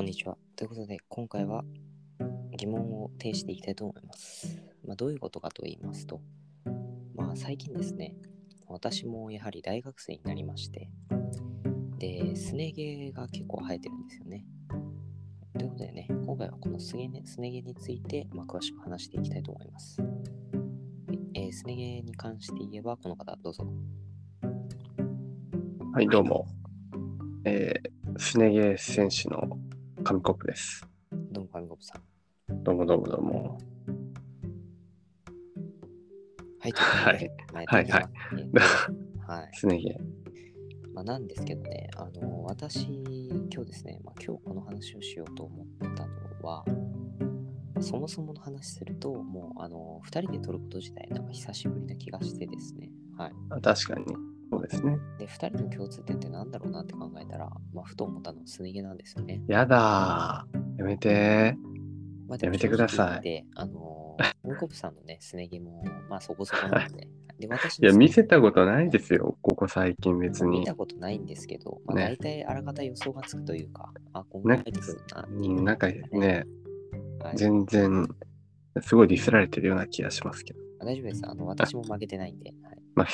こんにちは。ということで、今回は疑問を呈していきたいと思います。まあ、どういうことかと言いますと、まあ、最近ですね、私もやはり大学生になりまして、で、すね毛が結構生えてるんですよね。ということでね、今回はこのすねすね毛について、まあ、詳しく話していきたいと思います。えすね毛に関して言えば、この方、どうぞ。はい、どうも。えー、すね毛選手の紙コップです。どうも、神コブさん。どうもどうもどうも。はい、はいはいはいはい。すね毛。まあ、なんですけどね、あの私、今日ですね、まあ、今日この話をしようと思ったのは、そもそもの話すると、もう、あの、2人で撮ること自体、なんか久しぶりな気がしてですね、はい。あ確かに。そうですね。で、2人の共通点ってなんだろうなって考えたら、まあ、ふと思ったのはすね毛なんですよね。やだー。やめてまあ、やめてください正直言ってあの、モンコブさんのね、すね毛も、まあ、そこそこなので、で、私ー。いや、の見せたことないですよ。ここ最近別に見た。ことないんですけど、まあ、ね大体あらかた予想がつくというか、あ、今後入ってくるなっていうう。んなんかね、はい全然、すごいディスられてるような気がしますけど。大丈夫です。あの、私も負けてないんで、はい、まあ、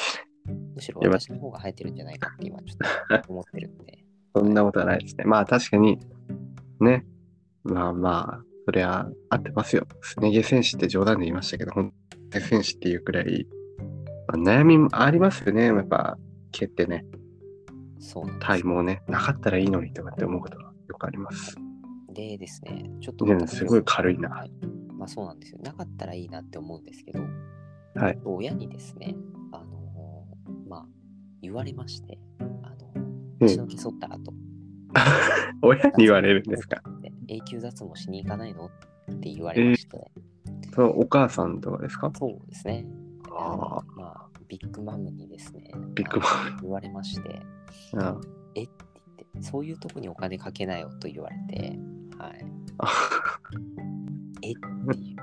むしろ私の方が生えてるんじゃないかって今ちょっと 思ってるんで。そんなことはないですね。まあ確かに、ね。まあまあ、そりゃ合ってますよ。すね毛選手って冗談で言いましたけど、本当に選手っていうくらい、まあ、悩みもありますよね。やっぱ、毛ってね、そう体毛ね、なかったらいいのにとかって思うことがよくあります。でですね、ちょっとでまたもすごい軽いなはい。まあそうなんですよ。なかったらいいなって思うんですけど、はい親にですね、言われまして、あの、うん血の毛剃った後、親に言われるんですかで永久脱毛しに行かないの？って言われまして、そのお母さんとかですか？そうですね。あまあ、ビッグマムにですね、ビッグマム言われまして、あえ？って言って、そういうとこにお金かけなよと言われて、はい。あ え？っていう。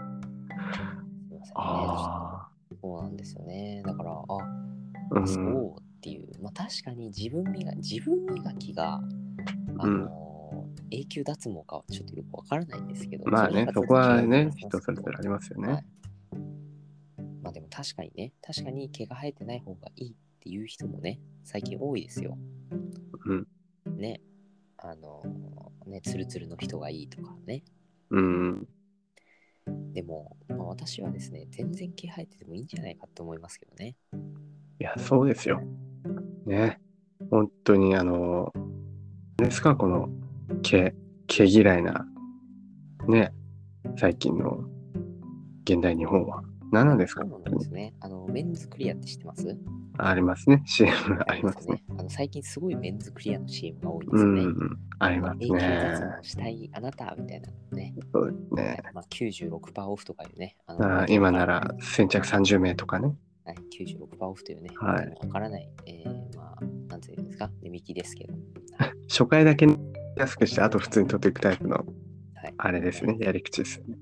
すいませんね。そうなんですよね。だから、あ、ー。うん。そう確かに自分磨自分磨きが、あのー永久脱毛かはちょっとよくわからないんですけど。まあね、そこはね、人それぞれありまますよねはい。まあでも確かにね、確かに毛が生えてない方がいいっていう人もね、最近多いですよ。うん。ね。あのーね、ツルツルの人がいいとかね。うん。でも、まあ、私はですね、全然毛生えててもいいんじゃないかと思いますけどね。いや、そうですよ。ね。本当に、あの、ですか、この毛、毛嫌いな、ね、最近の現代日本は。何なんですか？そうなんですね。あの、メンズクリアって知ってます？ありますね。CM ありますね。。あの最近すごいメンズクリアの CM が多いでうんすよね。うん。あります永久脱ね。毛したいあなた？みたいなのね。そうですね。まあ、96%オフとかいうね。あ今なら先着30名とかね。はい、96%オフというね、はいわからない、えー、まあ、なんていうんですか、値引きですけど。初回だけ安くして、あと普通に取っていくタイプの、はい。あれですね。やり口ですよね。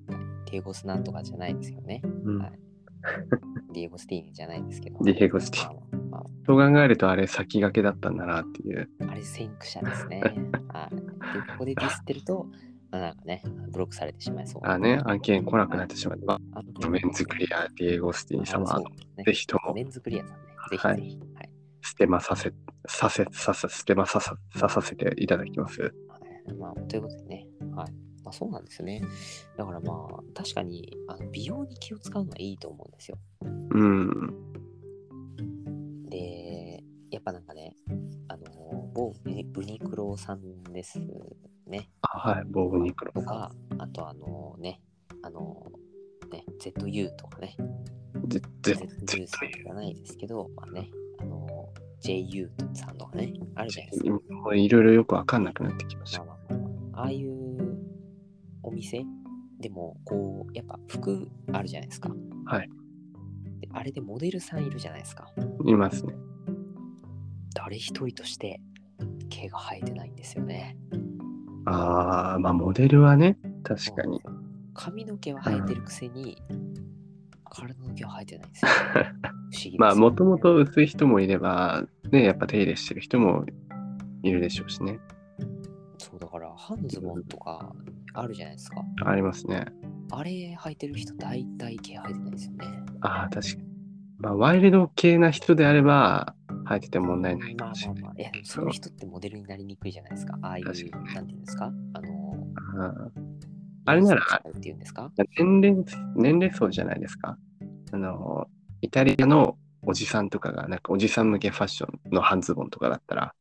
ディエゴスなんとかじゃないですよね。うんはい ディエゴスティーニじゃないですけど。ディエゴスティーニまあまあそう考えると、あれ先駆けだったんだなっていう。あれ先駆者ですね。はい。で、ここでディスってると、まあなんかね、ブロックされてしまいそう。あね、案件来なくなってしまった。あのメンズクリア、ディエゴスティーニ様、ねぜひともメンズクリアさんね。ぜひはいぜひ。はい。ステマさせ、させ、させ、ステマささ、ささせていただきます。はいまあ、ということでね。はい。まあ、そうなんですよね。だからまあ、確かにあの美容に気を使うのはいいと思うんですよ。うん。で、やっぱなんかね、あの、某ユニクロさんですはい、ボブニクロと。か、あとあのね、あの、ね、ZU とかね、ZU さんじゃないですけど、まあね、あの、JU さんとかね、あるじゃないですか。もういろいろよくわかんなくなってきました。まあまあまあまあ、ああいうお店でも、こう、やっぱ服あるじゃないですか。はい。であれでモデルさんいるじゃないですか。いますね。誰一人として毛が生えてないんですよね。ああ、まあモデルはね、確かに。髪の毛は生えてるくせに、体の毛は生えてないんですよ、ね。不思議ですよねまあもともと薄い人もいれば、ね、やっぱ手入れしてる人もいるでしょうしね。そうだから半ズボンとかあるじゃないですか。ありますね。あれ履いてる人大体毛履いてないですよね。ああ、確かに。まあ、ワイルド系な人であれば、履いてて問題ないかまあもしれない。まあまあ。いや、でもそういう人ってモデルになりにくいじゃないですか。ああいう、なんていうんですか？あの、うんあれならっていうんですか？年齢、年齢層じゃないですか？あの、イタリアのおじさんとかが、なんかおじさん向けファッションの半ズボンとかだったら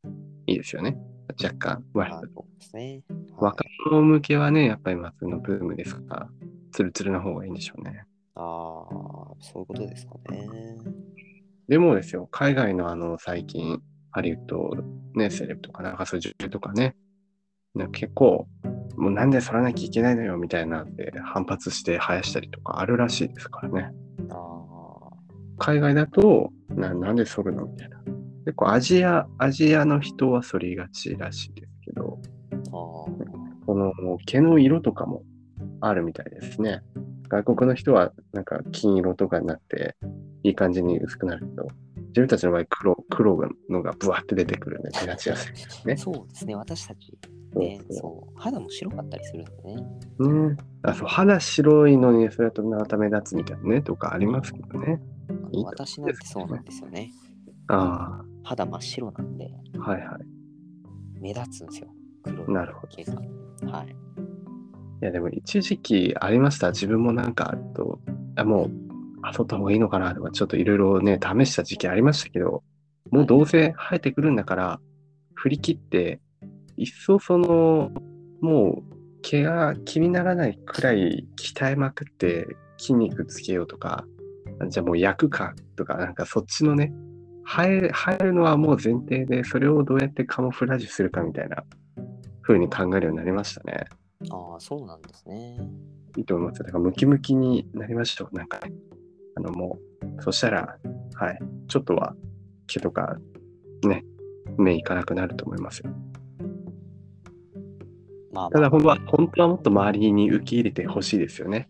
いいですよね。若干、ワイルドあそうですね。若者向けはね、やっぱり夏のブームですから、ツルツルな方がいいんでしょうね。ああ、そういうことですかね。でもですよ、海外のあの、最近、ハリウッド、ね、セレブとか、なんかそういう女優とかね、なんか結構、もうなんで剃らなきゃいけないのよみたいなって反発して生やしたりとかあるらしいですからね。海外だと、ななんで剃るのみたいな。結構アジア、アジアの人は剃りがちらしいですけど、この毛の色とかもあるみたいですね。外国の人はなんか金色とかになっていい感じに薄くなるけど、自分たちの場合黒、黒のがブワって出てくるんで目立ちやすいですね。そうですね。私たち、そうね、そう、肌も白かったりするんでね。ねあそう肌白いのにそれだとまた目立つみたいなねとかありますけどね。私なんてそうなんですよね。あ肌真っ白なんで、あ、はいはい。目立つんですよ。黒いなるほど。毛が。はい。いやでも一時期ありました。自分もなんか、とあもう、あ、剃った方がいいのかなとか、ちょっといろいろね、試した時期ありましたけど、もうどうせ生えてくるんだから、振り切って、一層その、もう毛が気にならないくらい鍛えまくって筋肉つけようとか、じゃあもう焼くかとか、なんかそっちのね、生え生えるのはもう前提で、それをどうやってカモフラージュするかみたいな風に考えるようになりましたね。ああ、そうなんですね。いいと思いますよ。だからムキムキになりましょう。なんかね。あのもう、そしたら、はい。ちょっとは毛とか、ね、目いかなくなると思いますよ。まあ、まあ、ただ本当は、本当はもっと周りに受け入れてほしいですよね。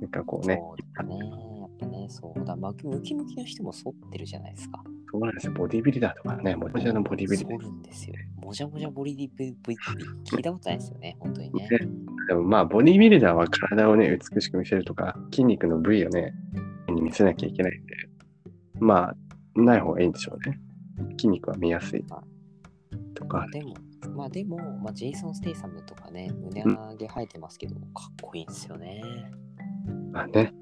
なんかこうね、そうね。やっぱね、そうだ、まムキムキの人も剃ってるじゃないですか。そうなんですよ。ボディビルダーとかね、もちろんボディビルダ剃るんですよ。もじゃもじゃボディビルダー聞いたことないですよね、本当にね。ー。でもまあ、ボディビルダーは体をね、美しく見せるとか、筋肉の部位をね、に見せなきゃいけないんで、まあ、ない方がいいんでしょうね。筋肉は見やすいとか、でも、まあでも、まあ、ジェイソン・ステイサムとかね、胸上げ生えてますけど、かっこいいんですよね。まあね、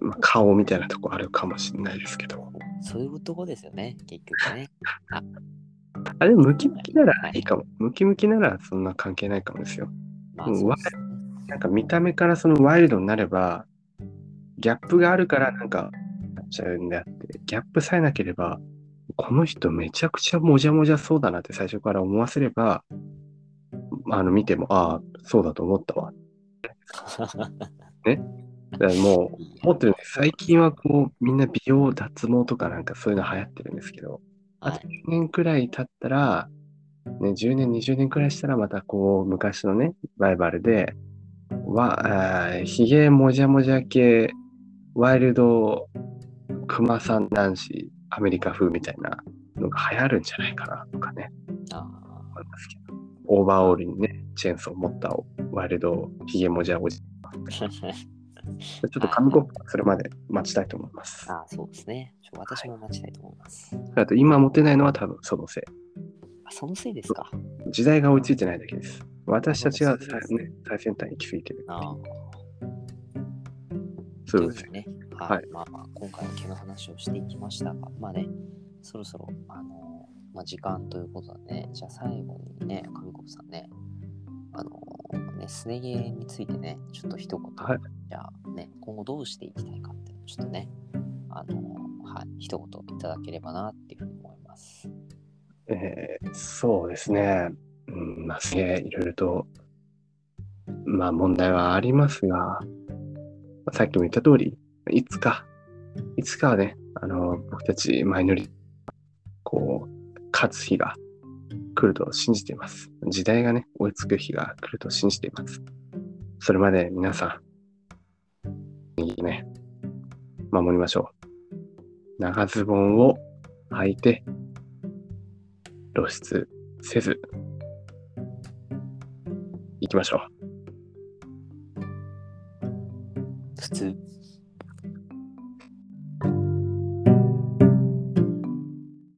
うんまあ、顔みたいなとこあるかもしれないですけど。そういうとこですよね、結局ね。あれ、ムキムキならいいかも。ムキムキならそんな関係ないかもですよ。まあ、ね。なんか見た目からそのワイルドになれば、ギャップがあるからなんかなっちゃうんであって、ギャップさえなければ、この人めちゃくちゃもじゃもじゃそうだなって最初から思わせれば、あの見ても、ああ、そうだと思ったわ。だからもう、思ってるんです。最近はこう、みんな美容、脱毛とかなんかそういうの流行ってるんですけど、あとはい、10年くらい経ったら、ね、10年、20年くらいしたらまたこう、昔のね、バイバルで、わ、あーひげもじゃもじゃ系、ワイルド、クマさん男子、アメリカ風みたいなのが流行るんじゃないかなとかね、あ思いますけど。オーバーオールにね、チェーンソー持ったワイルド、ひげもじゃもじー ちょっと紙コップするまで待ちたいと思います。あー、そうですね。私も待ちたいと思います。あと今持てないのは多分そのせい。あそのせいですか。時代が追いついてないだけです。私たちがねね、最先端に行き過ぎてる。ああ。そうですね。は。はいまあまあ、今回は毛の話をしていきましたが、まあね、そろそろ、あのまあ、時間ということでね、じゃあ最後にね、上国さんね、あのね、すね毛についてね、ちょっと一言、はいじゃあね、今後どうしていきたいかっていうのをちょっとね、あのはい、一言いただければなっていうふうに思います。えーそうですね。うん、まあ、すげえいろいろと、まあ問題はありますが、まあさっきも言った通り、いつか、いつかはね、あの、僕たちマイノリティ、こう、勝つ日が来ると信じています。時代がね、追いつく日が来ると信じています。それまで皆さん、いいね、守りましょう。長ズボンを履いて、露出せず、行きましょう。普通。